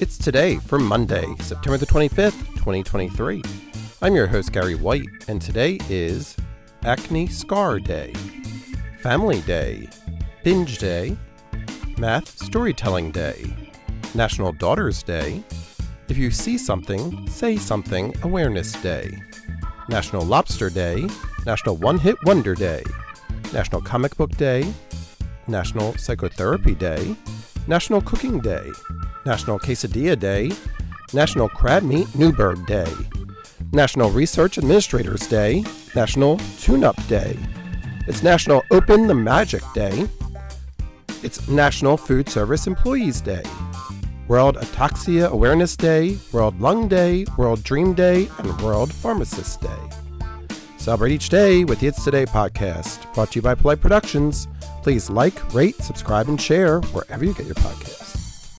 It's today for Monday, September the 25th, 2023. I'm your host, Gary White, and today is Acne Scar Day, Family Day, Binge Day, Math Storytelling Day, National Daughters Day, If You See Something, Say Something Awareness Day, National Lobster Day, National One Hit Wonder Day, National Comic Book Day, National Psychotherapy Day, National Cooking Day, National Quesadilla Day, National Crab Meat Newburg Day, National Research Administrators Day, National Tune Up Day. It's National Open the Magic Day. It's National Food Service Employees Day, World Ataxia Awareness Day, World Lung Day, World Dream Day, and World Pharmacist Day. Celebrate each day with the It's Today podcast, brought to you by Polite Productions. Please like, rate, subscribe, and share wherever you get your podcasts.